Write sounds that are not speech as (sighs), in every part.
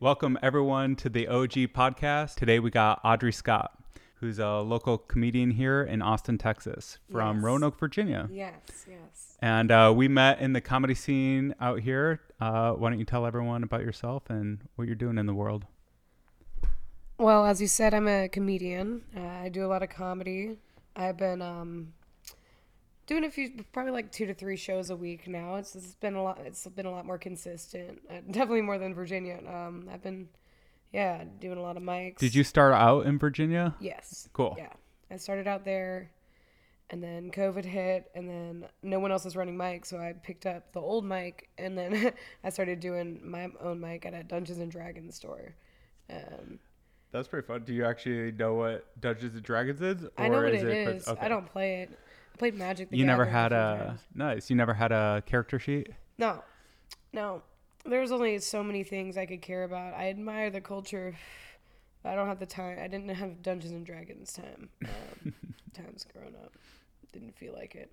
Welcome everyone to the OG podcast. Today we got Audrey Scott, who's a local comedian here in Austin, Texas, from Yes. Roanoke, Virginia. Yes, yes. And uh, we met in the comedy scene out here. Uh, why don't you tell everyone about yourself and what you're doing in the world? Well, as you said, I'm a comedian. Uh, I do a lot of comedy. I've been um, doing a few, probably like two to three shows a week now. It's, it's been a lot. It's been a lot more consistent. Uh, (laughs) definitely more than Virginia. Um, I've been, yeah, doing a lot of mics. Did you start out in Virginia? Yes. Cool. Yeah, I started out there, and then COVID hit, and then no one else was running mic, so I picked up the old mic, and then (laughs) I started doing my own mic at a Dungeons and Dragons store. Um, That's pretty fun. Do you actually know what Dungeons and Dragons is? I know what is it it is. I don't play it. Played Magic. The You never had a nice. You never had a character sheet. No, no. There's only so many things I could care about. I admire the culture. I don't have the time. I didn't have Dungeons and Dragons time. Um, (laughs) times growing up, didn't feel like it.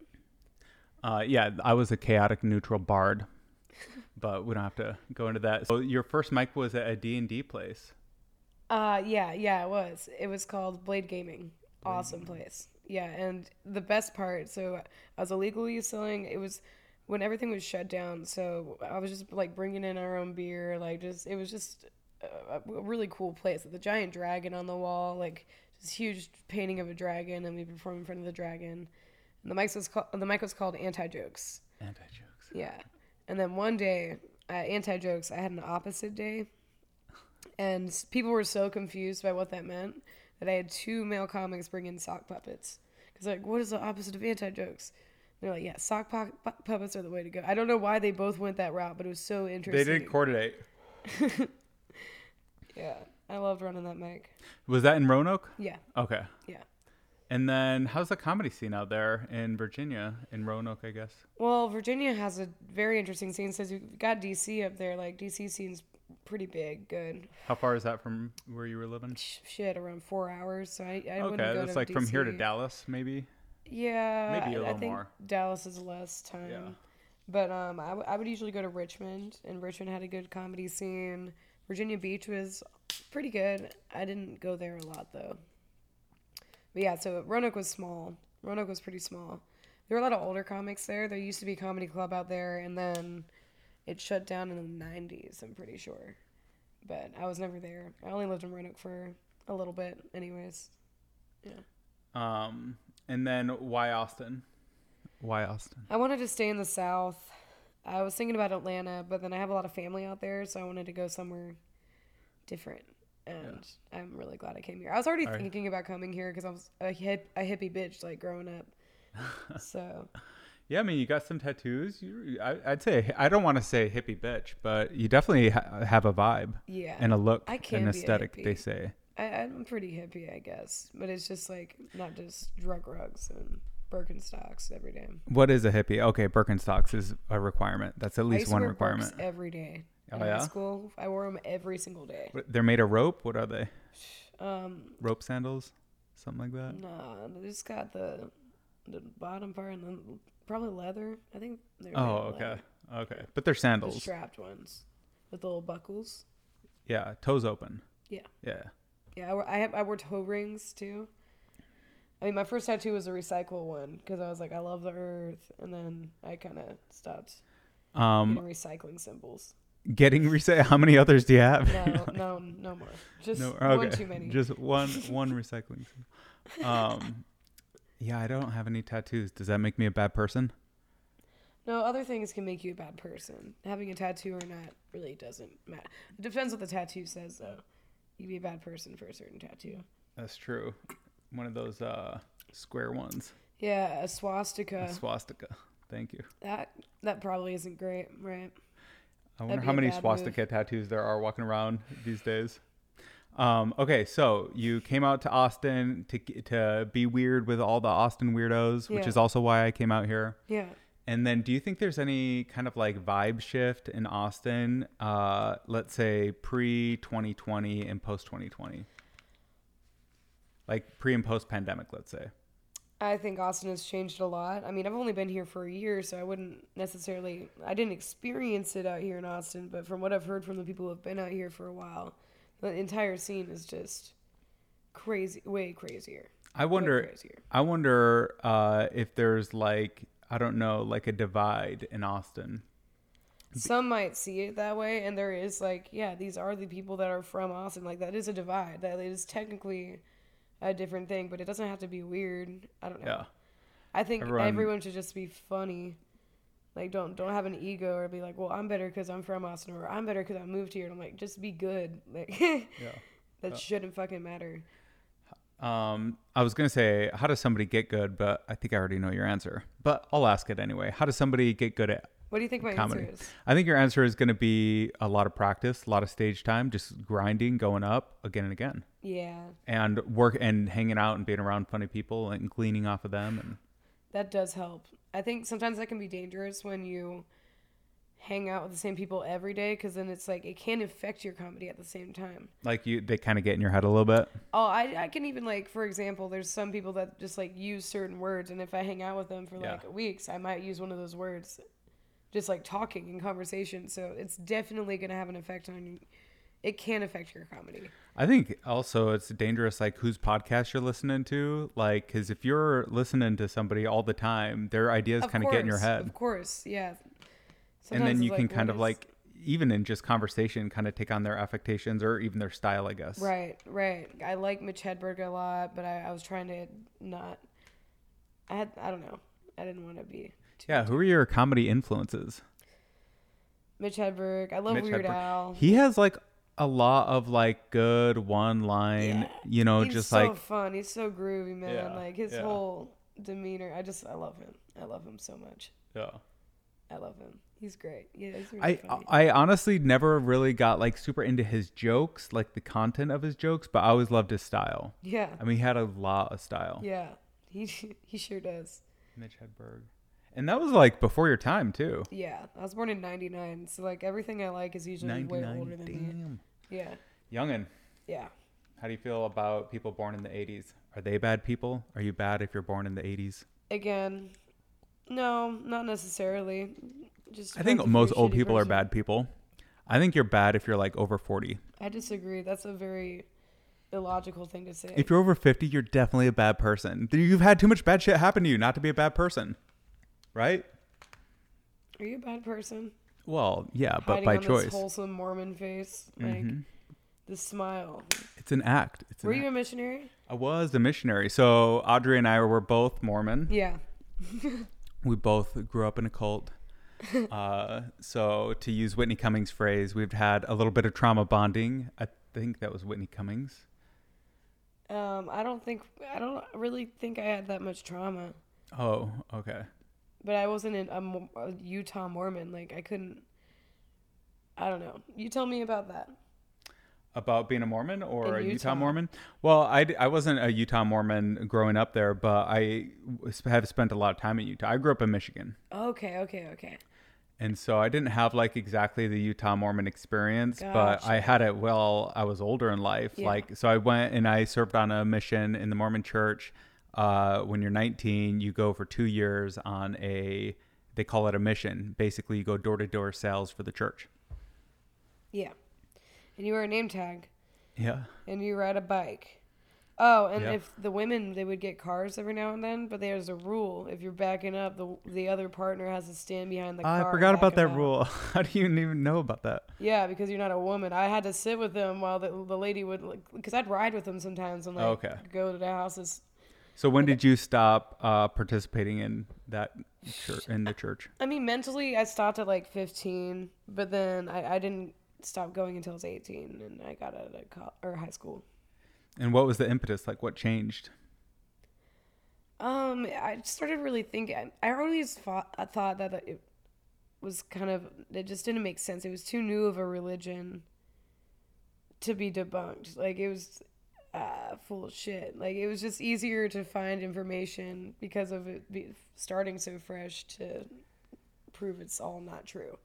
Uh, yeah, I was a chaotic neutral bard, (laughs) but we don't have to go into that. So your first mic was at a D and D place. Uh, yeah, yeah, it was. It was called Blade Gaming. awesome place. Yeah, and the best part, so I was illegally selling. It was when everything was shut down. So I was just like bringing in our own beer. Like just it was just a, a really cool place. With the giant dragon on the wall, like this huge painting of a dragon, and we performed in front of the dragon. And the mic was called the mic was called Anti Jokes. Anti jokes. Yeah. And then one day at Anti Jokes, I had an opposite day. And people were so confused by what that meant that I had two male comics bring in sock puppets. Because, like, what is the opposite of anti jokes? They're like, yeah, sock pu- pu- puppets are the way to go. I don't know why they both went that route, but it was so interesting. They didn't coordinate. (laughs) Yeah. I loved running that mic. Was that in Roanoke? Yeah. Okay. Yeah. And then how's the comedy scene out there in Virginia, in Roanoke, I guess? Well, Virginia has a very interesting scene. Since we've got DC up there, like, DC scene's pretty big, good. How far is that from where you were living? Sh- Shit, around four hours. So I, I wouldn't Okay, go that's like from here to Dallas, maybe. Yeah, Maybe a I- I little think more. Dallas is less time. Yeah. But um, I, w- I would usually go to Richmond, and Richmond had a good comedy scene. Virginia Beach was pretty good. I didn't go there a lot though. But yeah, so Roanoke was small. Roanoke was pretty small. There were a lot of older comics there. There used to be a comedy club out there, and then it shut down in the '90s. I'm pretty sure, but I was never there. I only lived in Roanoke for a little bit, anyways. Yeah. Um, and then why Austin? Why Austin? I wanted to stay in the South. I was thinking about Atlanta, but then I have a lot of family out there, so I wanted to go somewhere different. And I'm really glad I came here. I was already Alright. thinking about coming here because I was a hip, a hippie bitch like growing up. (laughs) so Yeah, I mean, you got some tattoos. You, I, I'd say I don't want to say hippie bitch, but you definitely ha- have a vibe yeah, and a look, I can an aesthetic. They say. I, I'm pretty hippie, I guess. But it's just like not just drug rugs and Birkenstocks every day. What is a hippie? Okay, Birkenstocks is a requirement. That's at least one wear requirement. Birks every day. Oh, In high yeah? school, I wore them every single day. They're made of rope. What are they? Um, Rope sandals, something like that. Nah, they just got the the bottom part and then probably leather. I think they're Oh, okay, leather. okay. But they're The sandals. strapped ones with the little buckles. Yeah, toes open. Yeah. Yeah. Yeah, I wore, I have I wore toe rings too. I mean, my first tattoo was a recycle one because I was like, I love the earth, and then I kind of stopped Um, recycling symbols. getting reset. (laughs) How many others do you have? No, (laughs) no, no more. Just No, one too many. Just one (laughs) one recycling. Um, yeah, I don't have any tattoos. Does that make me a bad person? No, other things can make you a bad person. Having a tattoo or not really doesn't matter. It depends what the tattoo says, though. You'd be a bad person for a certain tattoo. That's true. One of those uh, square ones. Yeah, a swastika. A swastika. Thank you. that that probably isn't great, right? I wonder how many swastika tattoos there are walking around these days. Um, okay, so you came out to Austin to to be weird with all the Austin weirdos, which is also why I came out here. Yeah. And then, do you think there's any kind of like vibe shift in Austin? Uh, let's say pre 2020 and post 2020, like pre and post pandemic. Let's say. I think Austin has changed a lot. I mean, I've only been here for a year, so I wouldn't necessarily. I didn't experience it out here in Austin, but from what I've heard from the people who have been out here for a while, the entire scene is just crazy, way crazier. I wonder. crazier. I wonder uh, if there's like I don't know, like a divide in Austin. Some might see it that way, and there is like, yeah, these are the people that are from Austin. Like that is a divide. That is technically a different thing, but it doesn't have to be weird. I don't know. Yeah. I think Everyone- everyone should just be funny. Like don't don't have an ego or be like, well, I'm better because I'm from Austin, or I'm better because I moved here. And I'm like, just be good. (laughs) Like Yeah. that shouldn't fucking matter. Um, I was gonna say, how does somebody get good? But I think I already know your answer. But I'll ask it anyway. How does somebody get good at What do you think my comedy? answer is? I think your answer is gonna be a lot of practice, a lot of stage time, just grinding, going up again and again, Yeah, and work and hanging out and being around funny people and gleaning off of them. And that does help. I think sometimes that can be dangerous when you hang out with the same people every day because then it's like it can affect your comedy at the same time. like you, they kind of get in your head a little bit. Oh, I, I can even like for example, there's some people that just like use certain words, and if I hang out with them for Yeah. like weeks, I might use one of those words, just like talking in conversation. So it's definitely gonna have an effect on you. It can affect your comedy. I think also it's dangerous, like whose podcast you're listening to. Like, because if you're listening to somebody all the time, their ideas kind of get in your head. Of course, yeah. and then you can kind of like even in just conversation kind of take on their affectations or even their style i guess Right, right. I like Mitch Hedberg a lot, but I, I was trying to not. I had I don't know. I didn't want to be. Too yeah who are your comedy influences Mitch Hedberg. I love Mitch Weird Hedberg. Al. he has like a lot of like good one line Yeah. you know He's just so like fun. He's so groovy, man. Yeah, like his yeah. whole demeanor. I just I love him. I love him so much. yeah. I love him. He's great. Yeah, he's really I funny. I honestly never really got like super into his jokes, like the content of his jokes, but I always loved his style. yeah, I mean, he had a lot of style. yeah. He (laughs) he sure does. Mitch Hedberg, and that was like before your time too. Yeah, I was born in '99, so like everything I like is usually way older than me. Damn. Yeah, Youngin, yeah. how do you feel about people born in the '80s? Are they bad people? Are you bad if you're born in the '80s? Again, no, not necessarily. Just I think most old people are bad people. I think you're bad if you're like over 40. I disagree. That's a very illogical thing to say. If you're over 50, you're definitely a bad person. You've had too much bad shit happen to you not to be a bad person. Right? Are you a bad person? Well, yeah, but Hiding by on choice. This wholesome Mormon face, like Mhm. the smile. It's an act. It's an Were act. you a missionary? I was a missionary. So Audrey and I were both Mormon. Yeah. (laughs) We both grew up in a cult. (laughs) uh, so to use Whitney Cummings' phrase, we've had a little bit of trauma bonding. I think that was Whitney Cummings. Um, I don't think I don't really think I had that much trauma, Oh, okay. But I wasn't a, a Utah Mormon. Like I couldn't. I don't know. You tell me about that. About being a Mormon or a Utah. Mormon? Well, I, I wasn't a Utah Mormon growing up there, but I have spent a lot of time in Utah. I grew up in Michigan. Okay, okay, okay. And so I didn't have like exactly the Utah Mormon experience, but I had it while I was older in life. Yeah. Like, so I went and I served on a mission in the Mormon church. Uh, when you're 19, you go for two years on a, they call it a mission. Basically, you go door to door sales for the church. Yeah. And you wear a name tag, Yeah. and you ride a bike. Oh, and Yeah. if the women they would get cars every now and then, but there's a rule: if you're backing up, the the other partner has to stand behind the car. I forgot about that up. rule. (laughs) How do you even know about that? Yeah, because you're not a woman. I had to sit with them while the, the lady would, like, because I'd ride with them sometimes and like Okay. go to the houses. So when did you stop uh, participating in that church, in the church? I mean, mentally, I stopped at like 15, but then I, I didn't stop going until I was 18, and I got out of co- or high school. And what was the impetus? Like, what changed? Um, I started really thinking. I always thought I thought that it was kind of it just didn't make sense. It was too new of a religion to be debunked. Like it was uh, full of shit. Like it was just easier to find information because of it be starting so fresh to prove it's all not true.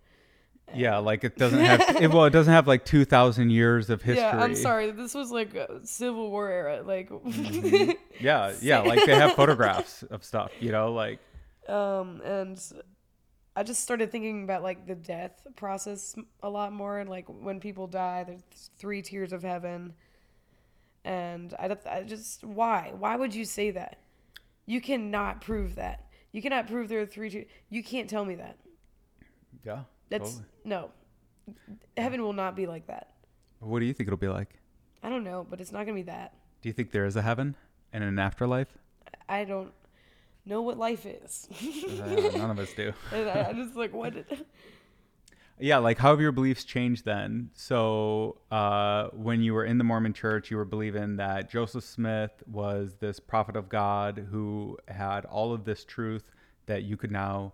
Yeah, like it doesn't have. it, well, it doesn't have like two thousand years of history. Yeah, I'm sorry. This was like Civil War era. Like, (laughs) Yeah, yeah, like they have photographs of stuff. You know, like um, and I just started thinking about like the death process a lot more, and like when people die, there's three tiers of heaven, and I, I just why why would you say that? You cannot prove that. You cannot prove there are three. You can't tell me that. yeah. That's totally. no. Heaven will not be like that. What do you think it'll be like? I don't know, but it's not gonna be that. Do you think there is a heaven and an afterlife? I don't know what life is. Uh, none of us do. (laughs) and I, I just like what. (laughs) Yeah, like how have your beliefs changed then? So, uh, when you were in the Mormon church, you were believing that Joseph Smith was this prophet of God who had all of this truth that you could now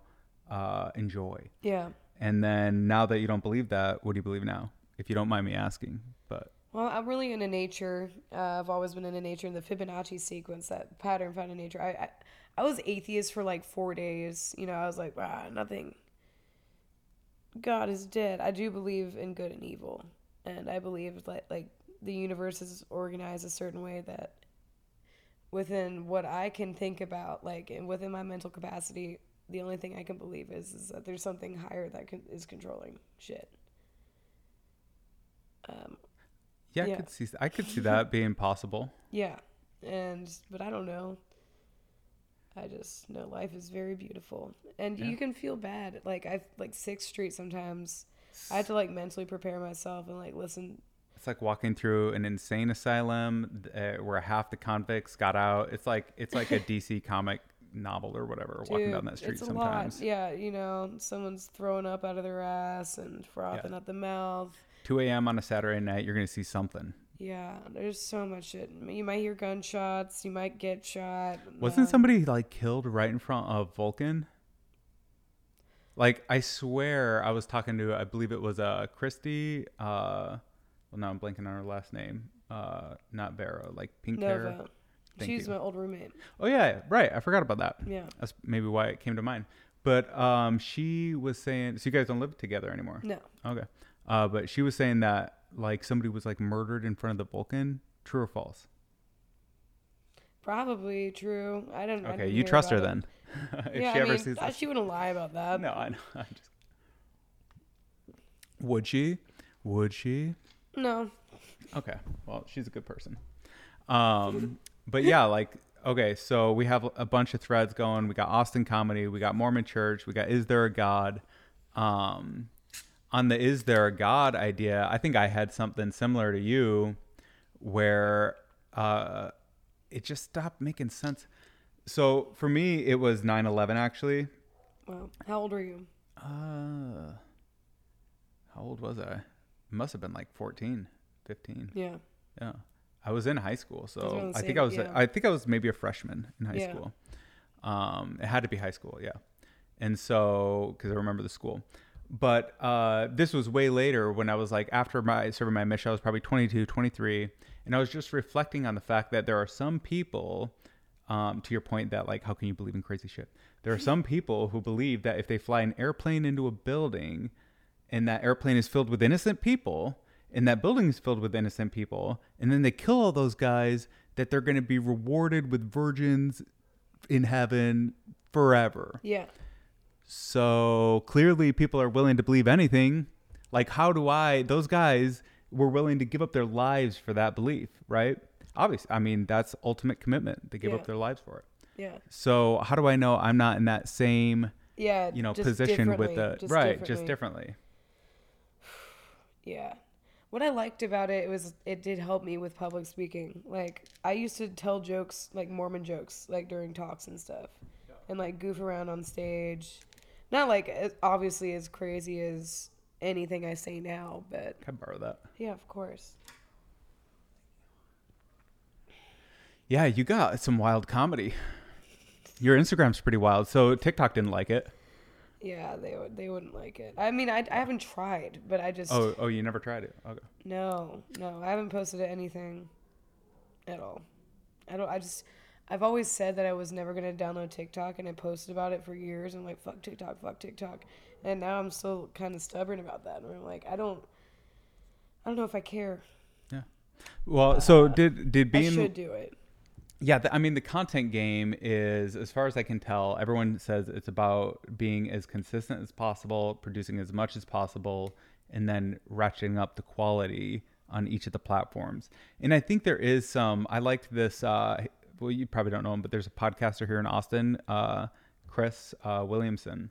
uh, enjoy. Yeah. And then now that you don't believe that, what do you believe now? If you don't mind me asking, but Well, I'm really into nature. Uh, I've always been into nature and the Fibonacci sequence, that pattern found in nature. I, I, I was atheist for like four days. You know, I was like, wow, nothing. God is dead. I do believe in good and evil, and I believe that like the universe is organized a certain way that within what I can think about, like and within my mental capacity, the only thing I can believe is is that there's something higher that can, is controlling shit. Um, yeah, I could see I could see (laughs) that being possible. Yeah. And but I don't know. I just know life is very beautiful. And Yeah. you can feel bad. Like I like Sixth Street sometimes I have to like mentally prepare myself and like listen It's like walking through an insane asylum uh, where half the convicts got out. It's like it's like a (laughs) DC comic novel or whatever. walking down that street it's a sometimes. lot. Yeah, you know, someone's throwing up out of their ass and frothing at the mouth. 2 a.m. on a Saturday night, you're gonna see something. Yeah, there's so much shit. You might hear gunshots. You might get shot. Wasn't Um, somebody like killed right in front of Vulcan? Like I swear, I was talking to I believe it was uh Christy. Uh, well, now I'm blanking on her last name. Uh, not Vera, like pink hair. Nova? Thank She's you. my old roommate. Oh yeah, right. I forgot about that. Yeah. That's maybe why it came to mind. But um, she was saying, so you guys don't live together anymore. No. Okay. Uh, but she was saying that like somebody was like murdered in front of the Vulcan. True or false? Probably true. I don't. Okay, you trust her about then. (laughs) if yeah, she I ever mean, sees this. she wouldn't lie about that. No, (laughs) I know. I just... Would she? Would she? No. Okay. Well, she's a good person. Um, (laughs) but yeah, like okay, so we have a bunch of threads going. We got Austin comedy, we got Mormon church, we got is there a God? Um, on the is there a God idea, I think I had something similar to you where uh it just stopped making sense. So for me it was 9/11 actually. Well, how old were you? Uh how old was I? Must have been like 14, 15. Yeah. Yeah. I was in high school, so I think I was yeah. I think I was maybe a freshman in high Yeah. school. Um, it had to be high school, yeah. And so because I remember the school, but uh, this was way later when I was like after my serving my mission, I was probably 22, 23, and I was just reflecting on the fact that there are some people. Um, to your point that like how can you believe in crazy shit there are some people who believe that if they fly an airplane into a building and that airplane is filled with innocent people and that building is filled with innocent people and then they kill all those guys that they're going to be rewarded with virgins in heaven forever Yeah. So clearly people are willing to believe anything like how do i those guys were willing to give up their lives for that belief right obviously i mean that's ultimate commitment they give Yeah. up their lives for it Yeah. so how do i know i'm not in that same Yeah. you know position with differently, the right just differently (sighs) Yeah. What I liked about it was it did help me with public speaking. Like I used to tell jokes, like Mormon jokes, like during talks and stuff, and like goof around on stage. Not like as- obviously as crazy as anything I say now, but can i borrow that yeah, of course. Yeah, you got some wild comedy. Your Instagram's pretty wild. So TikTok didn't like it. Yeah, they would they wouldn't like it. I mean, I, I haven't tried, but I just Oh, oh, you never tried it. Okay. No, no, I haven't posted anything at all. I don't. I just. I've always said that I was never gonna download TikTok, and I posted about it for years. And like, fuck TikTok, fuck TikTok. and now I'm still kind of stubborn about that. And I'm like, I don't, I don't know if I care. Yeah. Well, so Uh, did did I being should do it. Yeah, the, I mean the content game is, as far as I can tell, everyone says it's about being as consistent as possible, producing as much as possible, and then ratcheting up the quality on each of the platforms. And I think there is some. I liked this. Uh, well, you probably don't know him, but there's a podcaster here in Austin, uh, Chris uh, Williamson,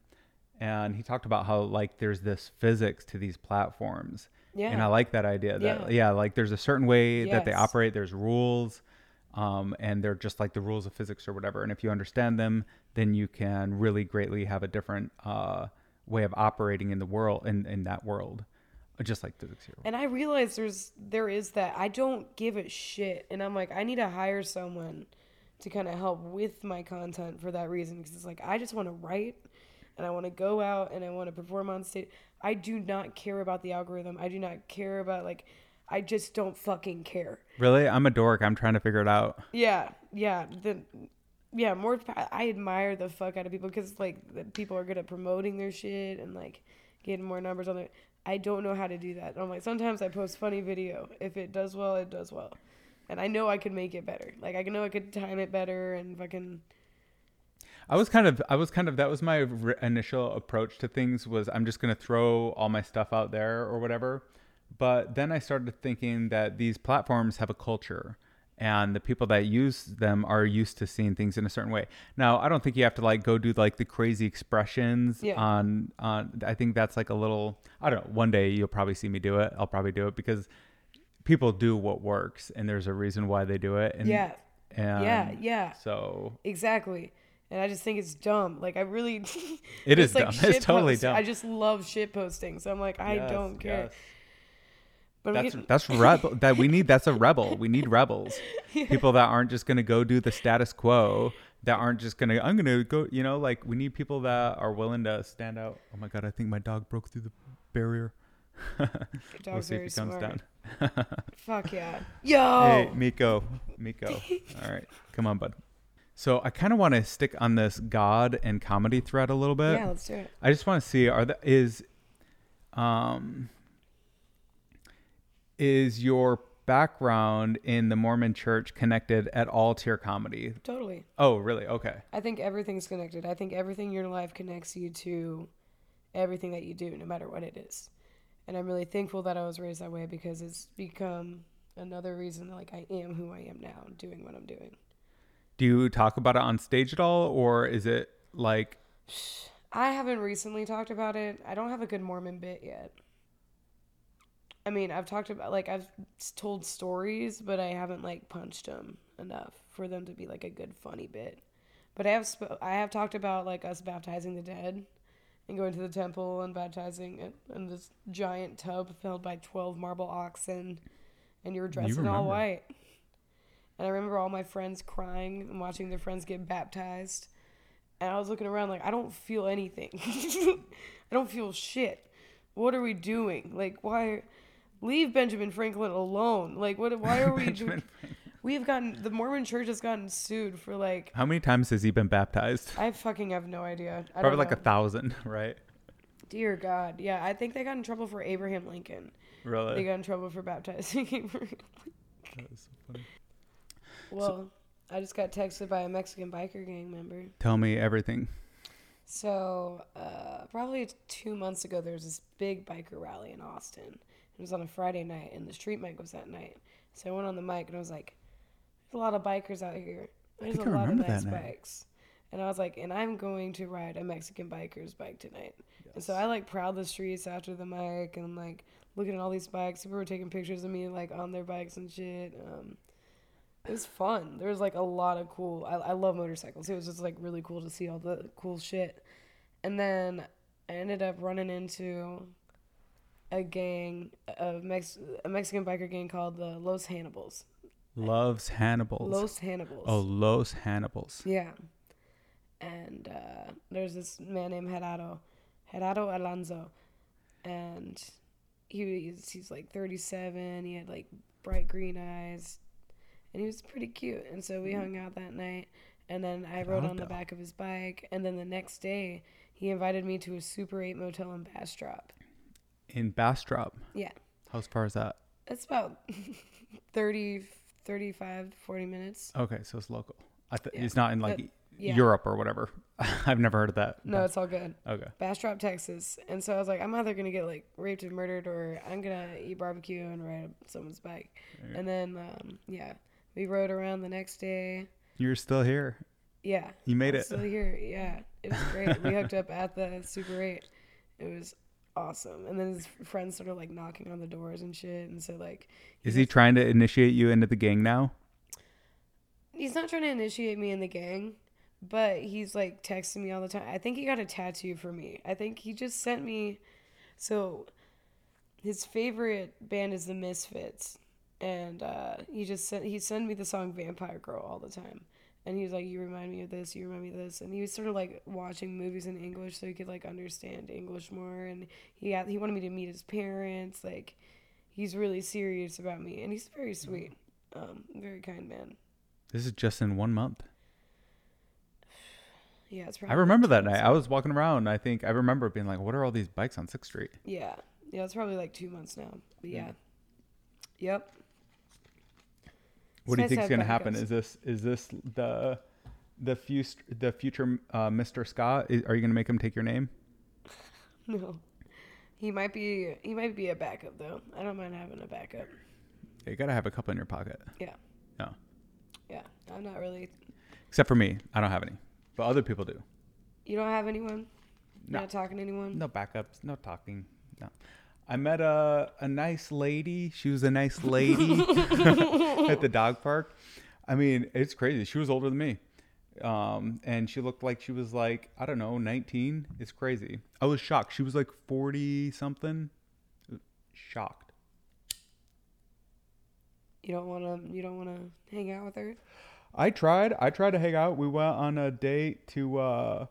and he talked about how like there's this physics to these platforms. Yeah. And I like that idea. That Yeah. yeah, like there's a certain way that they operate. There's rules um, and they're just like the rules of physics or whatever. And if you understand them, then you can really greatly have a different uh, way of operating in the world in, in that world, just like physics here. And I realize there's there is that I don't give a shit, and I'm like I need to hire someone to kind of help with my content for that reason because it's like I just want to write and I want to go out and I want to perform on stage. I do not care about the algorithm. I do not care about like I just don't fucking care. Really, I'm a dork. I'm trying to figure it out. Yeah, yeah, the yeah, more I admire the fuck out of people because like the people are good at promoting their shit and like getting more numbers on it. I don't know how to do that. I'm like sometimes I post funny video. If it does well, it does well, and I know I could make it better. Like I know I could time it better and fucking I was kind of, I was kind of, that was my initial approach to things was I'm just going to throw all my stuff out there or whatever. But then I started thinking that these platforms have a culture and the people that use them are used to seeing things in a certain way. Now, I don't think you have to like go do like the crazy expressions Yeah. on, on, I think that's like a little, I don't know, one day you'll probably see me do it. I'll probably do it because people do what works and there's a reason why they do it. And, yeah, and yeah, yeah, So exactly. And I just think it's dumb. Like I really, It (laughs) is just, dumb. It's totally post- dumb. I just love shit posting. So I'm like I Yes, don't care. yes. But That's getting- that's rebel that we need. That's a rebel. We need rebels. (laughs) People that aren't just gonna go do the status quo. That aren't just gonna. I'm gonna go. You know, like we need people that are willing to stand out. Oh my god! I think my dog broke through the barrier. (laughs) We'll see if he comes smart. down. (laughs) Fuck yeah. Yo. Hey, Miko, Miko. All right, come on, bud. So I kind of want to stick on this God and comedy thread a little bit. yeah, let's do it. I just want to see are the is um is your background in the Mormon church connected at all to your comedy? Totally. Oh, really? Okay. I think everything's connected. I think everything in your life connects you to everything that you do, no matter what it is. And I'm really thankful that I was raised that way because it's become another reason that like I am who I am now, doing what I'm doing. Do you talk about it on stage at all or is it like (sighs) I haven't recently talked about it. I don't have a good Mormon bit yet. I mean, I've talked about like I've told stories, but I haven't like punched them enough for them to be like a good funny bit. But I have sp- I have talked about like us baptizing the dead and going to the temple and baptizing it in this giant tub filled by 12 marble oxen and you were dressed in all white. And I remember all my friends crying and watching their friends get baptized. And I was looking around like, I don't feel anything. (laughs) I don't feel shit. What are we doing? Like, why? Leave Benjamin Franklin alone. Like, what? Why are we (laughs) doing? We have gotten the Mormon Church has gotten sued for like how many times has he been baptized? I fucking have no idea. I Probably like a thousand, (laughs) right? Dear God, yeah. I think they got in trouble for Abraham Lincoln. Really? They got in trouble for baptizing (laughs) Abraham. That was so funny. Well, I just got texted by a Mexican biker gang member. Tell me everything. So, uh, probably two months ago, there was this big biker rally in Austin. It was on a Friday night, and the street mic was that night. So I went on the mic and I was like, "There's a lot of bikers out here. There's think a I lot of nice bikes." And I was like, "And I'm going to ride a Mexican biker's bike tonight." And so I like prowled the streets after the mic, and like looking at all these bikes. People were taking pictures of me like on their bikes and shit. Um, it was fun. There was like a lot of cool. I, I love motorcycles. It was just like really cool to see all the cool shit. And then I ended up running into a gang of Mex- a Mexican biker gang called the Los Hannibals. Loves Hannibals. Los Hannibals. oh, Los Hannibals. Yeah. And uh, there's this man named Gerardo, Gerardo Alonso, and he he's, he's like 37. He had like bright green eyes, and he was pretty cute. And so we hung out that night. And then I rode on the back of his bike. And then the next day, he invited me to a Super 8 motel in Bastrop. In Bastrop. Yeah. How far is that? It's about (laughs) 30, 35, 40 minutes. Okay, so it's local. I th- Yeah. It's not in like But- yeah. Europe or whatever. (laughs) I've never heard of that. No, it's all good. Okay. Bastrop, Texas. And so I was like, I'm either gonna get like raped and murdered, or I'm gonna eat barbecue and ride someone's bike. And then, um, yeah, we rode around the next day. You're still here. Yeah, You made it. Still here. Yeah, it was great. we hooked up at the Super Eight. It was awesome. And then his friends sort of like knocking on the doors and shit. And so like, Is he trying to initiate you into the gang now? he's not trying to initiate me in the gang, but he's like texting me all the time. I think he got a tattoo for me. I think he just sent me. So, his favorite band is the Misfits, and uh, he just sent he sent me the song Vampire Girl all the time. And he was like, "You remind me of this. You remind me of this." And he was sort of like watching movies in English so he could like understand English more. And he had, he wanted me to meet his parents. Like, he's really serious about me, and he's very sweet, um, very kind man. This is just in one month. (sighs) Yeah, it's Probably I remember like that night. I was walking around. I think I remember being like, "What are all these bikes on Sixth Street?" Yeah, yeah, it's probably like two months now. But yeah, yep. What do you think is going to happen? Is this is this the the fus- the future uh, Mr. Scott? Is, are you going to make him take your name? (laughs) No, he might be. He might be a backup though. I don't mind having a backup. You got to have a couple in your pocket. Yeah. No, Yeah, I'm not really. except for me, I don't have any, but other people do. You don't have anyone. No. Not talking to anyone. No backups, no talking. No. I met a a nice lady. She was a nice lady (laughs) at the dog park. I mean, it's crazy. She was older than me. Um, and she looked like she was like, I don't know, 19. It's crazy. I was shocked. She was like 40 something. Shocked. You don't want to. You don't want to hang out with her. I tried. I tried to hang out. We went on a date to uh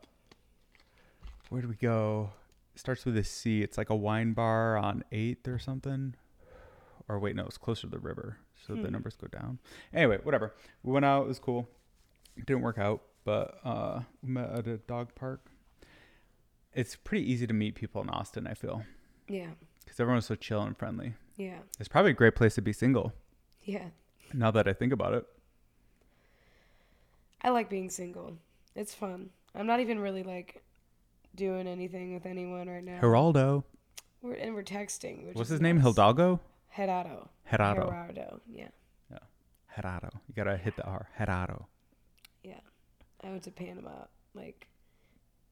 where did we go? Starts with a C. It's like a wine bar on 8th or something. Or wait, no, it's closer to the river. So the Hmm. numbers go down. Anyway, whatever. We went out. It was cool. It didn't work out, but uh we met at a dog park. It's pretty easy to meet people in Austin, I feel, Yeah. cuz everyone's so chill and friendly. Yeah. It's probably a great place to be single Yeah. now that I think about it. I like being single. It's fun. I'm not even really like doing anything with anyone right now. Geraldo. We're and we're texting. Which What's is his name? nice. Hidalgo? Gerardo. Gerardo. Gerardo. Yeah. Gerardo. You gotta hit the R. Gerardo. Yeah. I went to Panama like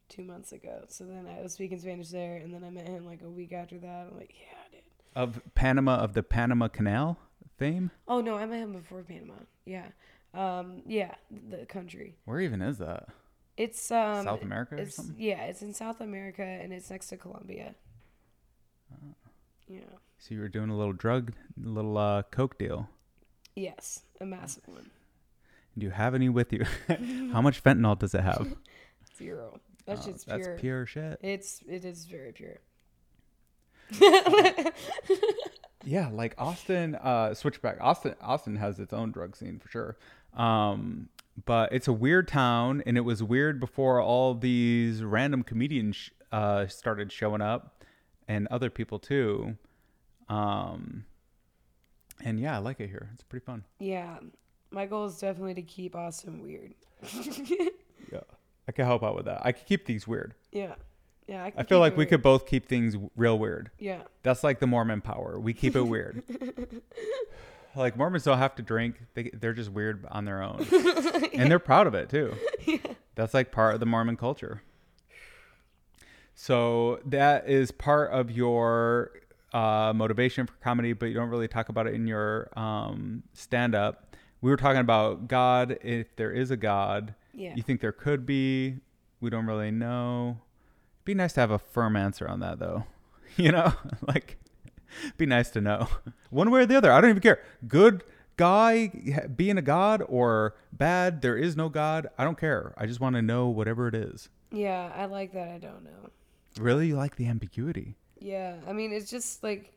two months ago. So then I was speaking Spanish there, and then I met him like a week after that. I'm like, yeah, dude. Of Panama, of the Panama Canal fame? Oh no, I met him before Panama. Yeah. Um. Yeah. The country. Where even is that? It's um. South America or It's something? yeah. It's in South America, and it's next to Colombia. Ah. Yeah. So you were doing a little drug, little uh, coke deal. Yes, a massive one. Do you have any with you? (laughs) How (laughs) much fentanyl does it have? (laughs) Zero. That's Oh, just that's pure. pure shit. It's it is very pure. Yeah, like Austin, uh, switchback. Austin, Austin has its own drug scene for sure. Um, but it's a weird town, and it was weird before all these random comedians sh- uh, started showing up, and other people too. Um, and yeah, I like it here. It's pretty fun. Yeah, my goal is definitely to keep Austin weird. (laughs) Yeah, I can help out with that. I can keep things weird. yeah, yeah. I, I feel like we could both keep things real weird. Yeah, That's like the Mormon power. We keep it weird. (laughs) like Mormons don't have to drink; they they're just weird on their own, (laughs) and they're proud of it too. That's like part of the Mormon culture. So that is part of your uh, motivation for comedy, but you don't really talk about it in your um, stand-up. We were talking about God. If there is a God, yeah, you think there could be. We don't really know. It'd be nice to have a firm answer on that, though. (laughs) You know, (laughs) like, (laughs) be nice to know (laughs) one way or the other. I don't even care. Good guy being a god or bad, there is no God. I don't care. I just want to know whatever it is. yeah. I like that. I don't know. Really, you like the ambiguity. Yeah, I mean, it's just like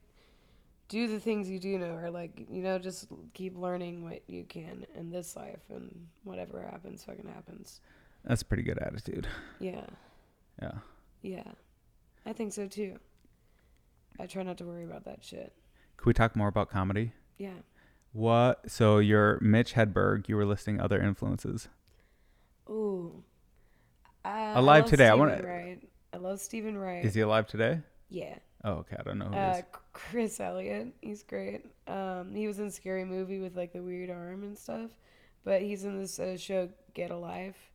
do the things you do know, or like you know, just keep learning what you can in this life, and whatever happens, fucking happens. That's a pretty good attitude. Yeah, Yeah. Yeah, I think so too. I try not to worry about that shit. Can we talk more about comedy? Yeah. What? So you're Mitch Hedberg. You were listing other influences. Ooh. I, Alive love today, I Stephen wanna- Wright. I love Stephen Wright. Is he alive today? Yeah. Oh, okay. I don't know who Uh, is. Chris Elliott, he's great. Um, he was in Scary Movie with like the weird arm and stuff, but he's in this uh, show Get a Life,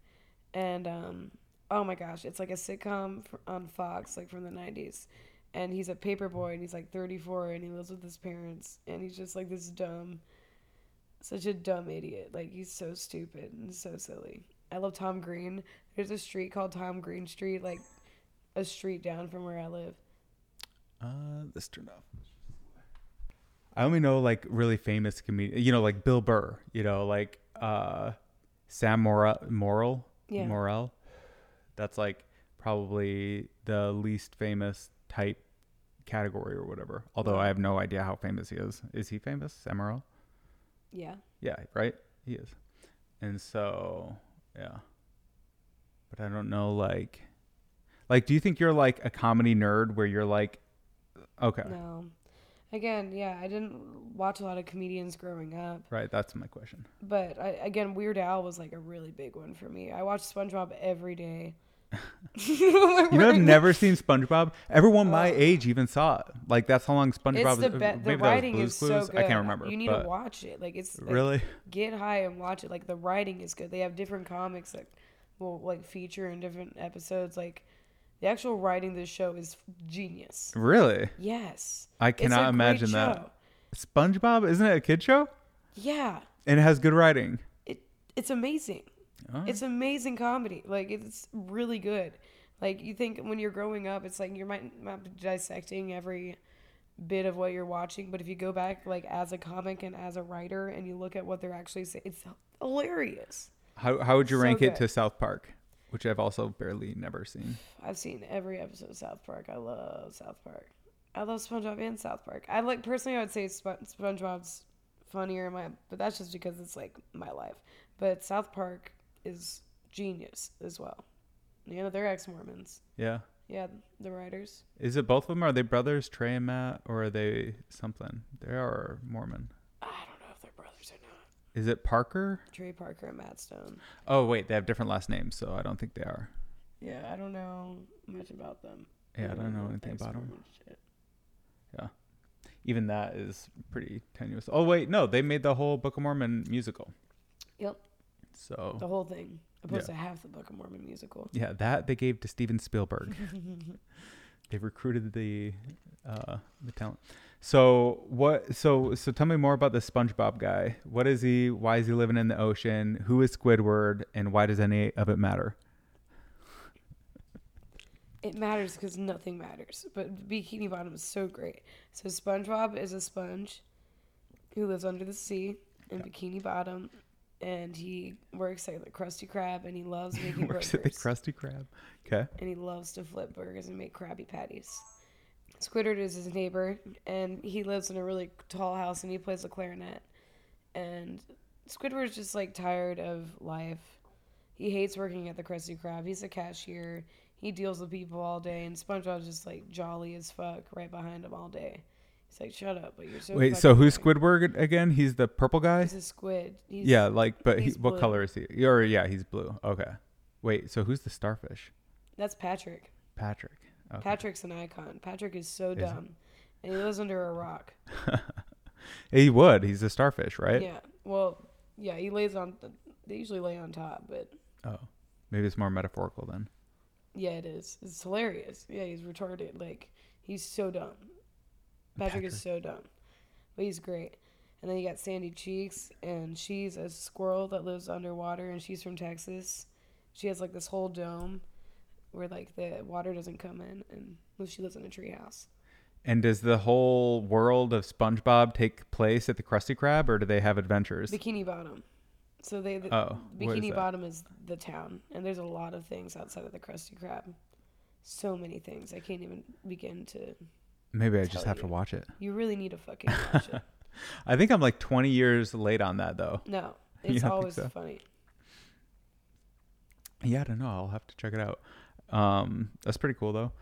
and um, oh my gosh, it's like a sitcom on Fox, like from the '90s, and he's a paper boy and he's like 34 and he lives with his parents and he's just like this dumb, such a dumb idiot. Like he's so stupid and so silly. I love Tom Green. There's a street called Tom Green Street, like a street down from where I live. Uh, this turned off. I only know like really famous comedians, you know, like Bill Burr, you know, like uh, Sam Morril, Morril, Yeah. Morrell. That's like probably the least famous type category or whatever. Although I have no idea how famous he is. Is he famous, Sam Yeah. Yeah, right. He is, and so yeah. But I don't know, like, like, do you think you're like a comedy nerd where you're like, okay, No. Again, yeah, I didn't watch a lot of comedians growing up, right? That's my question. but I, again, Weird Al was like a really big one for me. I watched SpongeBob every day. (laughs) You know, I've never seen SpongeBob. Everyone my Oh. age even saw it. Like that's how long SpongeBob. It's the uh, be- maybe the writing Blue's is so Clues. good. I can't remember. You need to watch it. Like it's like, really. get high and watch it. Like the writing is good. They have different comics that will like feature in different episodes. Like the actual writing of this show is genius. Really, Yes, I cannot imagine that. SpongeBob isn't it a kid show? Yeah, And it has good writing. it it's amazing. Oh. It's amazing comedy. Like it's really good. Like you think when you're growing up, it's like you might not be dissecting every bit of what you're watching, but if you go back like as a comic and as a writer and you look at what they're actually saying, it's hilarious. How how would you So rank it to South Park, which I've also barely never seen? I've seen every episode of South Park. I love South Park. I love SpongeBob and South Park. I like personally, I would say Sp- SpongeBob's funnier in my, but that's just because it's like my life. But South Park is genius as well. You know, they're ex Mormons. Yeah. Yeah, the writers. Is it both of them? Are they brothers, Trey and Matt, or are they something? They are Mormon. I don't know if they're brothers or not. Is it Parker? Trey Parker and Matt Stone. Oh wait, they have different last names, so I don't think they are. Yeah, I don't know much about them. Yeah, I don't know anything about them. Yeah. Even that is pretty tenuous. Oh wait, no, they made the whole Book of Mormon musical. Yep, So the whole thing. Opposed Yeah. to half the Book of Mormon musical. yeah, that they gave to Steven Spielberg. (laughs) they recruited the uh, the talent. So what? So so tell me more about the SpongeBob guy. What is he? Why is he living in the ocean? Who is Squidward? And why does any of it matter? It matters because nothing matters. But Bikini Bottom is so great. So SpongeBob is a sponge who lives under the sea in Bikini Bottom, and he works at the Krusty Krab, and he loves (laughs) making Works at the burgers, Krusty Krab. Okay. and he loves to flip burgers and make Krabby Patties. Squidward is his neighbor, and he lives in a really tall house, and he plays the clarinet. And Squidward's just like tired of life. He hates working at the Krusty Krab. He's a cashier. He deals with people all day, and SpongeBob's just like jolly as fuck right behind him all day. He's like, "Shut up!" But you're so. Wait, so who's annoying." Squidward again? He's the purple guy. He's a squid. He's, yeah, like, but he, what blue. color is he? Or yeah, he's blue. Okay. Wait, so who's the starfish? That's Patrick. Patrick. Okay. Patrick's an icon. Patrick is so Is dumb, and he lives under a rock. (laughs) he would. He's a starfish, right? Yeah. Well, yeah, he lays on. They usually lay on top, but Oh, maybe it's more metaphorical then. yeah, it is. It's hilarious. Yeah, he's retarded. Like he's so dumb. Patrick, is so dumb, but he's great. And then you got Sandy Cheeks, and she's a squirrel that lives underwater, and she's from Texas. She has like this whole dome where like the water doesn't come in, and well, she lives in a treehouse. And does the whole world of SpongeBob take place at the Krusty Krab, or do they have adventures? Bikini Bottom. So they the, Oh, Bikini that? Bottom is the town, and there's a lot of things outside of the Krusty Krab. So many things I can't even begin to. Maybe I just have to watch it. You really need to fucking (laughs) watch it. I think I'm like 20 years late on that though. No, (laughs) You it's always so? funny. Yeah, I don't know. I'll have to check it out. Um, that's pretty cool though.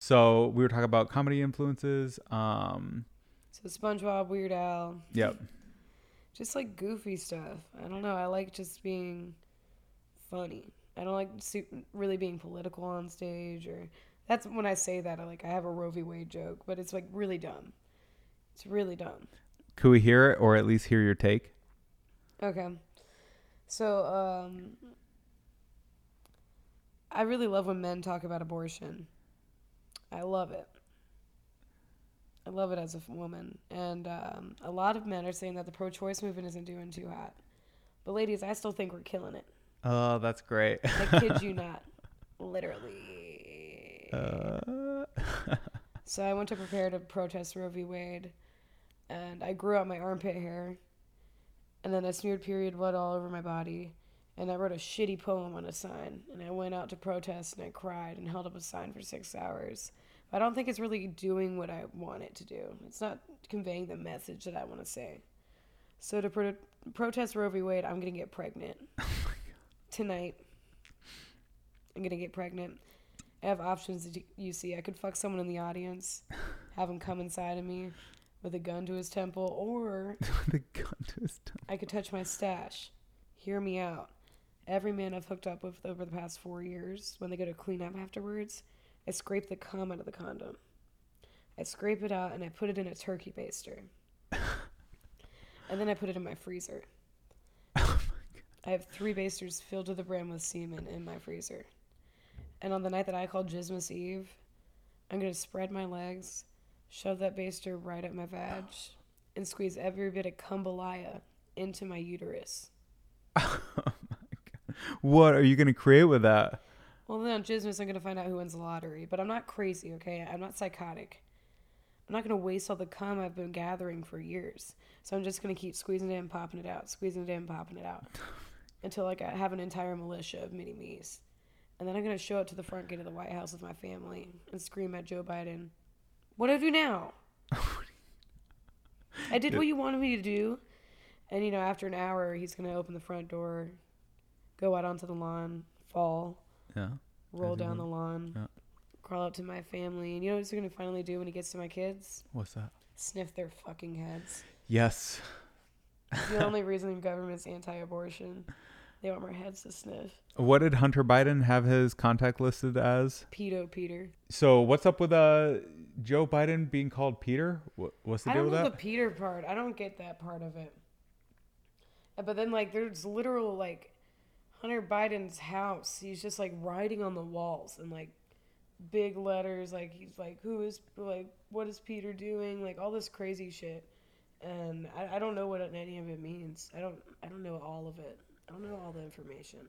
So we were talking about comedy influences. Um, So SpongeBob, Weird Al, yep. just like goofy stuff. I don't know. I like just being funny. I don't like su- really being political on stage or that's when I say that I like I have a Roe v. Wade joke, but it's like really dumb. It's really dumb. Could we hear it or at least hear your take? Okay. So, um, I really love when men talk about abortion. I love it. I love it as a woman. And um, a lot of men are saying that the pro choice movement isn't doing too hot. But, ladies, I still think we're killing it. Oh, that's great. I kid you (laughs) not. Literally. uh, (laughs) So I went to prepare to protest Roe v. Wade, and I grew out my armpit hair, and then I smeared period blood all over my body, and I wrote a shitty poem on a sign, and I went out to protest, and I cried and held up a sign for six hours. But I don't think it's really doing what I want it to do. It's not conveying the message that I want to say. So to pro- protest Roe v. Wade, I'm gonna get pregnant (laughs) tonight. I'm gonna get pregnant. I have options. that You see, I could fuck someone in the audience, (laughs) have him come inside of me with a gun to his temple, or (laughs) the gun to his tongue. I could touch my stash. Hear me out. Every man I've hooked up with over the past four years, when they go to clean up afterwards, I scrape the cum out of the condom. I scrape it out and I put it in a turkey baster. (laughs) and then I put it in my freezer. I have three basters filled to the brim with semen in my freezer. And on the night that I call Jismus Eve, I'm going to spread my legs, shove that baster right up my vag, and squeeze every bit of kumbalaya into my uterus. (laughs) Oh my God. What are you gonna create with that? Well, then on Jismus, I'm going to find out who wins the lottery. But I'm not crazy, okay? I'm not psychotic. I'm not going to waste all the cum I've been gathering for years. So I'm just going to keep squeezing it in, popping it out, squeezing it in, popping it out. (laughs) Until like I have an entire militia of mini me's. And then I'm going to show up to the front gate of the White House with my family and scream at Joe Biden, What do I do now? I did what you wanted me to do. And, you know, after an hour, he's going to open the front door, go out onto the lawn, fall, Yeah. roll down the lawn, Yeah. crawl up to my family. And you know what he's going to finally do when he gets to my kids? What's that? Sniff their fucking heads. Yes. It's the (laughs) only reason the government's anti abortion. They want our heads to sniff. What did Hunter Biden have his contact listed as? Pedo Peter. So what's up with uh Joe Biden being called Peter? What, what's the I deal don't with know that? the Peter part. I don't get that part of it. Uh, But then, like, there's literal, like, Hunter Biden's house. He's just, like, writing on the walls and, like, big letters. Like, he's like, who is, like, what is Peter doing? Like, all this crazy shit. And I, I don't know what any of it means. I don't, I don't know all of it. I don't know all the information.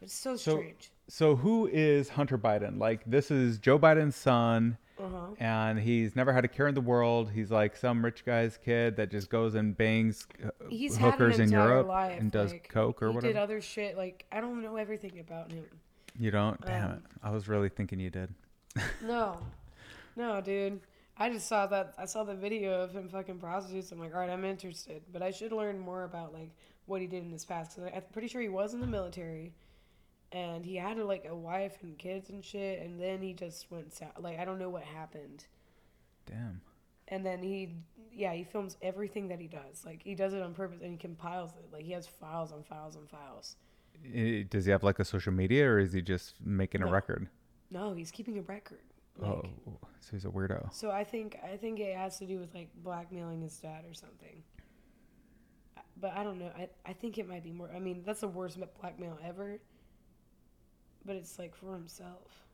But it's so So- strange. So who is Hunter Biden? Like this is Joe Biden's son, Uh huh. and he's never had a care in the world. He's like some rich guy's kid that just goes and bangs uh, He's hookers in Europe life, and does like, coke or he whatever. did other shit. Like I don't know everything about him. you don't? Damn um, it! I was really thinking you did. (laughs) No, no, dude. I just saw that. I saw the video of him fucking prostitutes. I'm like, all right, I'm interested, but I should learn more about like what he did in his past. Cause I'm pretty sure he was in the military, and he had like a wife and kids and shit. And then he just went south. Like I don't know what happened. Damn. And then he, yeah, he films everything that he does. Like he does it on purpose and he compiles it. Like he has files on files on files. Does he have like a social media, or is he just making a record? No, he's keeping a record. Oh, like, oh, so he's a weirdo. So I think I think it has to do with like blackmailing his dad or something. But I don't know. I I think it might be more. I mean, that's the worst blackmail ever. But it's like for himself.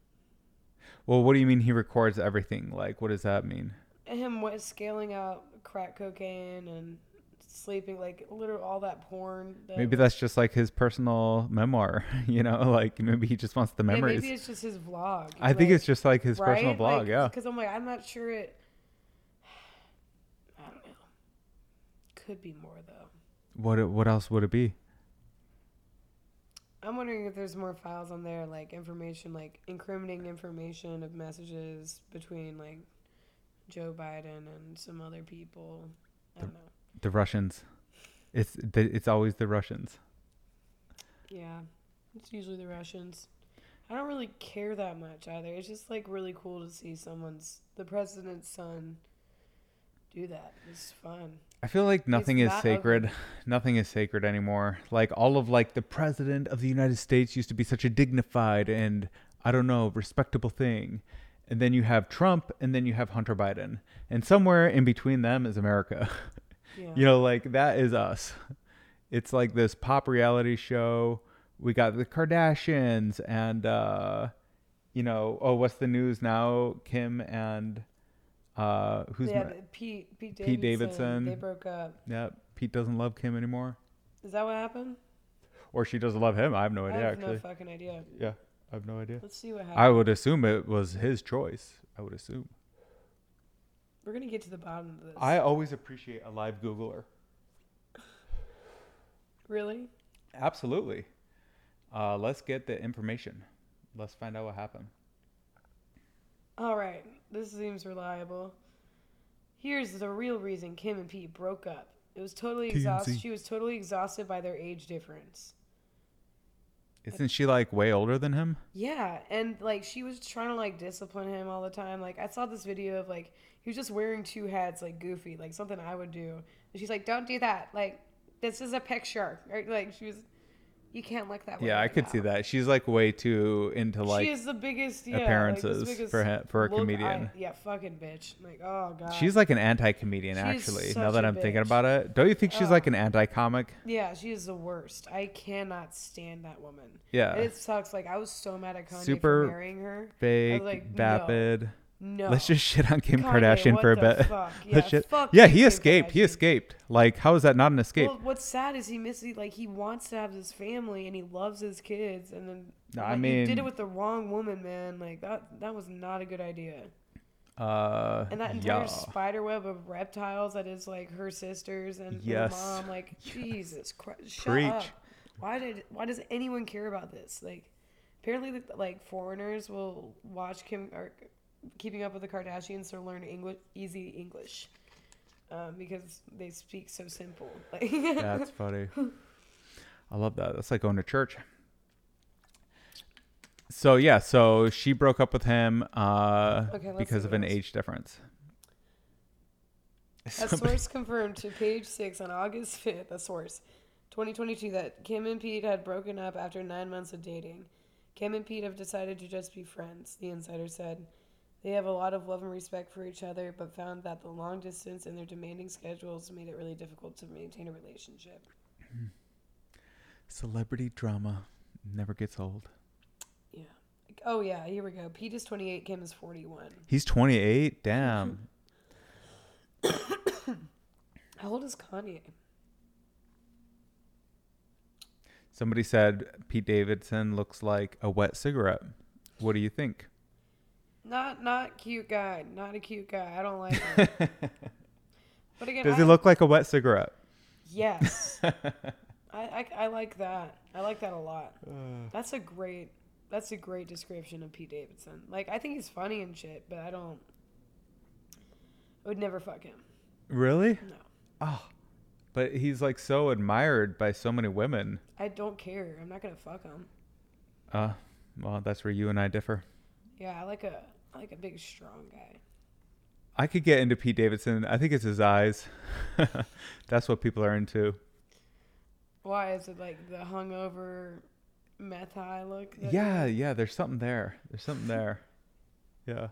Well, what do you mean he records everything? Like, what does that mean? Him what scaling out crack cocaine and sleeping like literally all that porn. That Maybe that's just like his personal memoir, (laughs) you know? Like maybe he just wants the Yeah, memories. maybe it's just his vlog. I think it's just like his personal blog, yeah. Because I'm like, I'm not sure it. (sighs) I don't know. Could be more though. What it- what else would it be? I'm wondering if there's more files on there, like information, like incriminating information of messages between like Joe Biden and some other people. I don't know. The Russians. It's the, it's always the Russians. Yeah, it's usually the Russians. I don't really care that much either. It's just like really cool to see someone's the president's son do that. It's fun. I feel like nothing is sacred. (sighs) Nothing is sacred anymore. Like all of like the president of the United States used to be such a dignified and I don't know, respectable thing. And then you have Trump and then you have Hunter Biden. And somewhere in between them is America. (laughs) Yeah. you know, like that is us. It's like this pop reality show. We got the Kardashians and uh you know, oh what's the news now? Kim and uh who's yeah, ma- Pete Pete Davidson. Pete Davidson. They broke up. yeah, Pete doesn't love Kim anymore. Is that what happened? Or she doesn't love him. I have no I idea have actually. no fucking idea. yeah, I have no idea. Let's see what happens. I would assume it was his choice. I would assume. We're gonna get to the bottom of this. I always appreciate a live Googler. really? Absolutely. Uh, let's get the information. Let's find out what happened. All right, this seems reliable. Here's the real reason Kim and Pete broke up. It was totally exhausted. She was totally exhausted by their age difference. Isn't she like way older than him? Yeah, and like she was trying to like discipline him all the time. Like I saw this video of like he was just wearing two hats, like goofy, like something I would do. And she's like, "Don't do that. Like this is a picture." Right? Like she was, you can't look that way. Yeah, I right could see that. She's like way too into like she is the biggest yeah, appearances like, biggest for ha- for a comedian. I- yeah, fucking bitch. Like oh god. She's like an anti-comedian She's actually. Now that I'm thinking about it, don't you think she's Ugh. like an oh. anti-comic? yeah, she is the worst. I cannot stand that woman. Yeah. And it sucks. Like I was so mad at Kanye Super for marrying her. Fake, like, vapid. No. Let's just shit on Kim Kanye, Kardashian for a bit. fuck? (laughs) Let's Yeah, shit- yeah, he Kim escaped. He escaped. Like, how is that not an escape? Well, what's sad is he misses like he wants to have his family and he loves his kids and then No, like, I you did it with the wrong woman, man. Like that that was not a good idea. uh, And that entire yeah. spider web of reptiles that is like her sisters and Yes. her mom, like (laughs) Jesus Christ, shut Preach. up. Why did why does anyone care about this? Like apparently like foreigners will watch Kim or Keeping Up with the Kardashians to learn English easy English. Um, because they speak so simple. Like (laughs) That's funny. I love that. That's like going to church. So yeah, so she broke up with him uh, Okay, because of an else. age difference. A Somebody- source confirmed to page six on August 5th, a source, 2022, that Kim and Pete had broken up after nine months of dating. Kim and Pete have decided to just be friends, the insider said. They have a lot of love and respect for each other, but found that the long distance and their demanding schedules made it really difficult to maintain a relationship. Hmm. Celebrity drama never gets old. Yeah. Oh, yeah, here we go. Pete is 28, Kim is 41. He's 28. (laughs) Damn. How old is Kanye? Somebody said Pete Davidson looks like a wet cigarette. What do you think? Not not cute guy. Not a cute guy. I don't like him. (laughs) but again, Does I, he look like a wet cigarette? Yes. (laughs) I, I I like that. I like that a lot. That's a great that's a great description of Pete Davidson. Like I think he's funny and shit, but I don't I would never fuck him. Really? No. Oh, but he's like so admired by so many women. I don't care. I'm not gonna fuck him. Uh, well, that's where you and I differ. Yeah, I like a I like a big strong guy. I could get into Pete Davidson. I think it's his eyes. (laughs) that's what people are into. Why is it like the hungover meth high look? Yeah, yeah. There's something there. There's something there. (laughs) Yeah.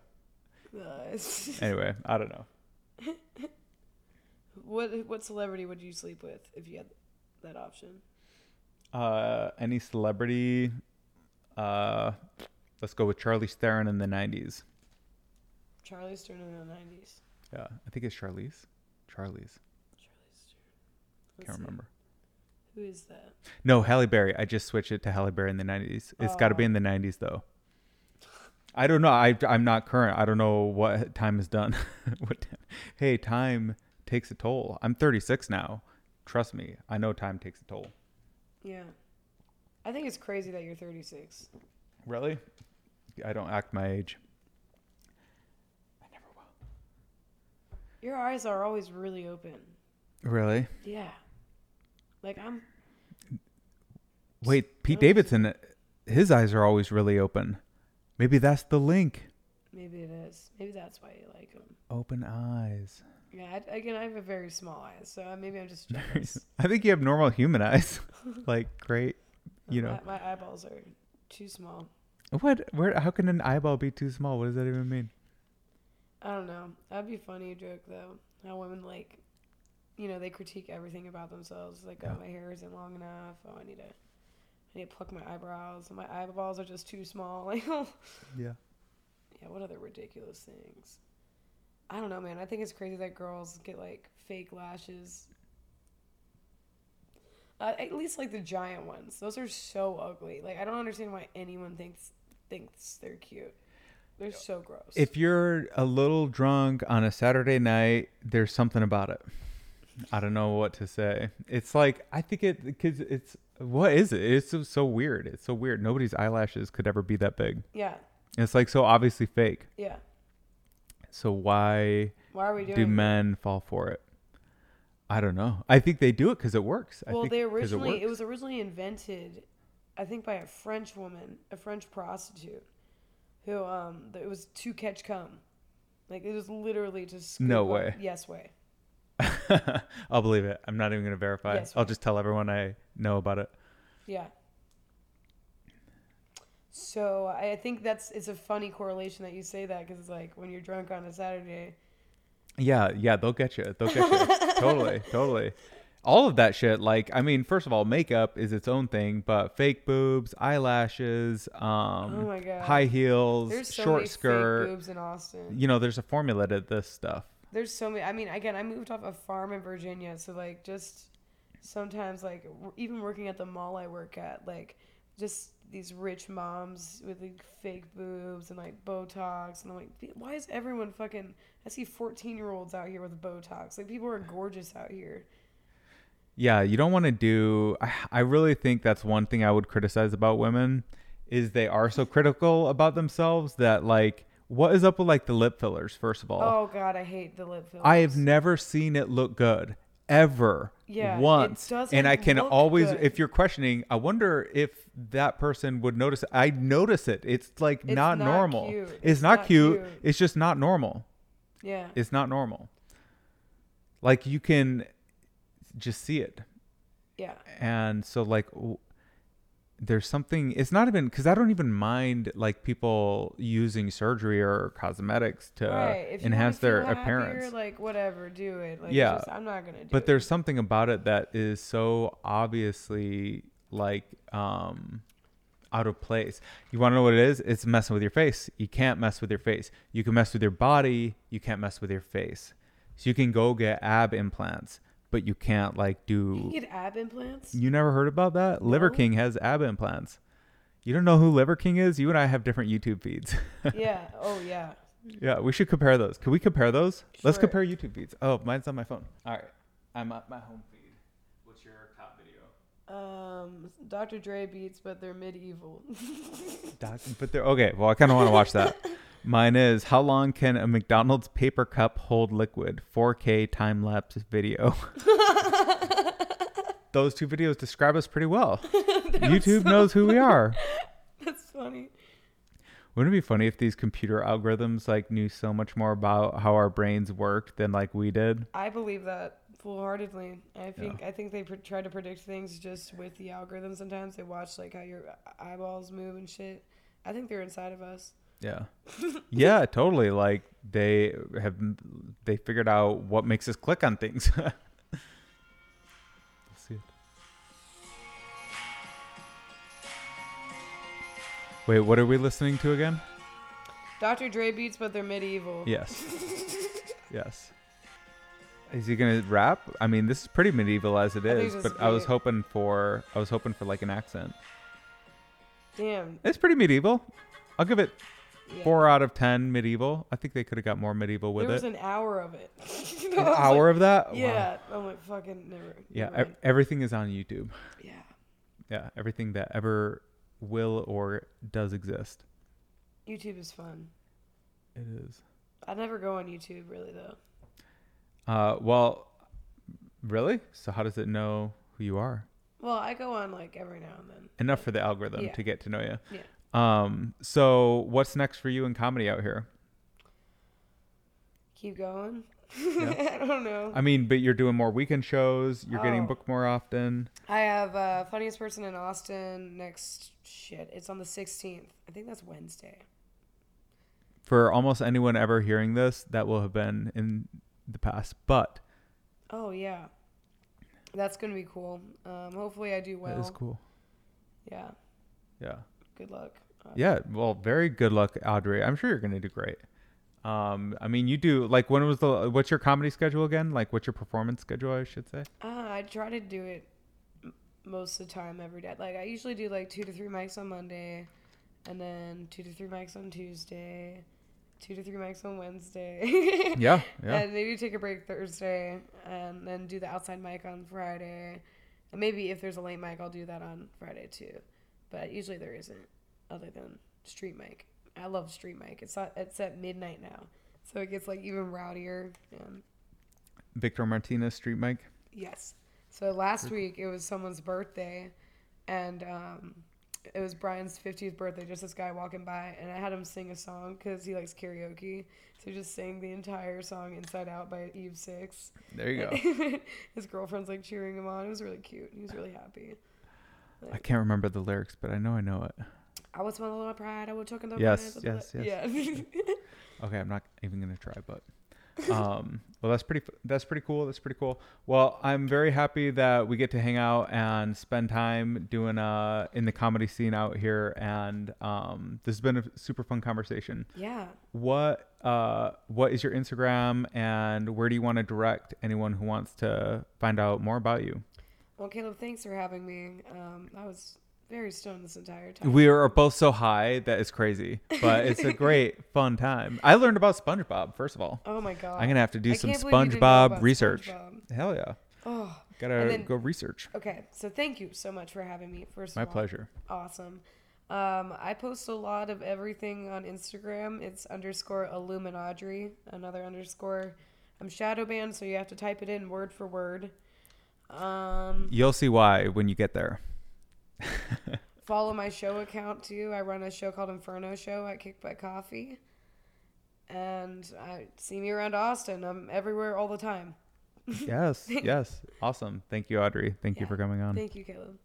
Anyway, I don't know. (laughs) what what celebrity would you sleep with if you had that option? Uh, any celebrity? Uh, let's go with Charlie Theron in the '90s. Charlie Stern in the nineties. Yeah, I think it's Charlize. Charlize. Charlie Stern. Let's Can't remember. Who is that? No, Halle Berry. I just switched it to Halle Berry in the '90s. It's got to be Oh. in the '90s though. I don't know. I I'm not current. I don't know what time is done. (laughs) what? Time. Hey, time takes a toll. I'm 36 now. Trust me, I know time takes a toll. Yeah. I think it's crazy that you're 36. Really? I don't act my age. I never will. Your eyes are always really open. Really? Yeah. Like I'm Wait, Pete. Davidson, his eyes are always really open. Maybe that's the link. maybe it is. Maybe that's why you like him. Open eyes. Yeah, I, again, I have a very small eyes, so uh, maybe I'm just (laughs) jealous. I think you have normal human eyes. (laughs) like great, (laughs) you know. my, my eyeballs are too small. What? Where? How can an eyeball be too small? What does that even mean? I don't know. That'd be a funny joke though. How women like, you know, they critique everything about themselves. Like, oh, my hair isn't long enough. Oh, I need to, I need to pluck my eyebrows. My eyeballs are just too small. (laughs) Like, oh, Yeah. yeah. What other ridiculous things? I don't know, man. I think it's crazy that girls get like fake lashes. Uh, at least like the giant ones. Those are so ugly. Like, I don't understand why anyone thinks thinks they're cute. They're so gross. If you're a little drunk on a Saturday night, there's something about it. I don't know what to say. It's like I think it because it's what is it? It's so, so weird. It's so weird. Nobody's eyelashes could ever be that big. yeah, It's like so obviously fake. yeah. So why Why are we doing? do it? men fall for it? I don't know. I think they do it because it works. I Well, think they 'cause originally it, works. was originally invented, I think, by a French woman, a French prostitute, who um it was to catch cum, like it was literally to scoop No up- way. Yes way. (laughs) I'll believe it. I'm not even gonna verify. Yes, I'll just tell everyone I know about it. Yeah. So I I think that's it's a funny correlation that you say that because it's like when you're drunk on a Saturday. Yeah, yeah, they'll get you. They'll get you. (laughs) totally, totally. All of that shit. Like, I mean, first of all, makeup is its own thing, but fake boobs, eyelashes, um, Oh high heels, There's so short many skirt. fake boobs in Austin. You know, there's a formula to this stuff. There's so many. I mean, again, I moved off a farm in Virginia, so like just sometimes like even working at the mall I work at, like just these rich moms with like fake boobs and like Botox, and I'm like, why is everyone fucking? I see 14 year olds out here with Botox. Like people are gorgeous out here. Yeah, you don't want to do. I, (sighs) I really think that's one thing I would criticize about women is they are so critical about themselves that like, what is up with like the lip fillers? First of all, Oh god, I hate the lip fillers. I have never seen it look good ever Yeah, once and i can always good. if you're questioning i wonder if that person would notice it. i notice it it's like It's not, not normal it's, It's not, not cute. cute. it's just not normal Yeah. it's not normal like you can just see it Yeah. and so like w- there's something it's not even because i don't even mind like people using surgery or cosmetics to right. Enhance their happier, appearance like whatever, do it. Like, Yeah. Just, I'm not gonna do but it. there's something about it that is so obviously like um out of place you want to know what it is it's messing with your face you can't mess with your face you can mess with your body you can't mess with your face so you can go get ab implants but you can't like do. You get ab implants. you never heard about that liver king has ab implants you don't know who liver king is you and i have different youtube feeds (laughs) yeah. Oh yeah. yeah we should compare those can we compare those let's compare youtube feeds oh mine's on my phone all right i'm at my home feed what's your top video Um, Dr. Dre beats, but they're medieval. (laughs) Doc, but they're okay. Well, I kind of want to watch that. (laughs) Mine is how long can a McDonald's paper cup hold liquid? 4K time lapse video. (laughs) (laughs) Those two videos describe us pretty well. (laughs) YouTube knows who we are. That's funny. Wouldn't it be funny if these computer algorithms like knew so much more about how our brains worked than like we did? I believe that full heartedly. I think I think they pr- try to predict things just with the algorithm. Sometimes they watch like how your eyeballs move and shit. I think they're inside of us. Yeah. (laughs) yeah, totally. Like they have they figured out what makes us click on things. (laughs) Let's see it. Wait, what are we listening to again? Dr. Dre beats, but they're medieval. Yes. (laughs) yes. Is he gonna rap? I mean, this is pretty medieval as it I think is, this but is I was hoping for I was hoping for like an accent. Damn. It's pretty medieval. I'll give it Yeah. four out of ten medieval. I think they could have got more medieval with it. there was it. an hour of it. (laughs) An hour of that? Wow. Yeah. I'm like fucking never. Yeah, never ev- everything is on YouTube. yeah. Yeah, everything that ever will or does exist. YouTube is fun. It is. I never go on YouTube really though. Uh, well, really? So how does it know who you are. Well, I go on like every now and then. Enough for the algorithm Yeah. to get to know you. Yeah. Um. So what's next for you in comedy out here? Keep going. Yeah. (laughs) I don't know. I mean, but you're doing more weekend shows. You're getting Oh. booked more often. I have uh, funniest person in Austin next. Shit, it's on the 16th. I think that's Wednesday. For almost anyone ever hearing this, that will have been in the past. But Oh yeah, that's gonna be cool. Um, hopefully I do well. that is cool. Yeah. Yeah. Good luck. Uh, Yeah. Well, very good luck, Audrey. I'm sure you're gonna do great. Um. I mean, you do like when was the what's your comedy schedule again? Like, what's your performance schedule? I should say. Uh, I try to do it most of the time every day. Like I usually do like two to three mics on Monday, and then two to three mics on Tuesday, two to three mics on Wednesday. (laughs) Yeah. Yeah. And maybe take a break Thursday, and then do the outside mic on Friday. And maybe if there's a late mic, I'll do that on Friday too. But usually there isn't, other than street mic. I love street mic. It's not, it's at midnight now, so it gets like even rowdier. And Victor Martinez Street Mic. Yes. So last week it was someone's birthday, and um, it was Brian's 50th birthday. Just this guy walking by, and I had him sing a song because he likes karaoke. So he just sang the entire song "Inside Out" by Eve Six. There you go. (laughs) His girlfriend's like cheering him on. It was really cute. He was really happy. I can't remember the lyrics, but I know I know it. I would lot of pride. I would choke in the Yes, pride, yes, Yeah. (laughs) Okay, I'm not even gonna try, but um, well, that's pretty. That's pretty cool. That's pretty cool. Well, I'm very happy that we get to hang out and spend time doing uh in the comedy scene out here, and um, this has been a super fun conversation. yeah. What uh what is your Instagram and where do you want to direct anyone who wants to find out more about you? Well, Caleb, thanks for having me. Um, I was very stoned this entire time. We are both so high that it's crazy, but it's a (laughs) great fun time. I learned about SpongeBob first of all. oh my god. I'm gonna have to do I some can't believe you didn't know SpongeBob research. SpongeBob. Hell yeah, Oh, gotta then- go research. okay. So thank you so much for having me. First, My of all. My pleasure. Awesome. Um, I post a lot of everything on Instagram. It's underscore Illuminaudrey, another underscore. I'm shadow banned, so you have to type it in word for word. Um, You'll see why when you get there. (laughs) follow my show account too. I run a show called Inferno Show at Kick Butt Coffee. And I see me around Austin. I'm everywhere all the time. yes, (laughs) yes, awesome. Thank you, Audrey. Thank you for coming on. Thank you, Caleb.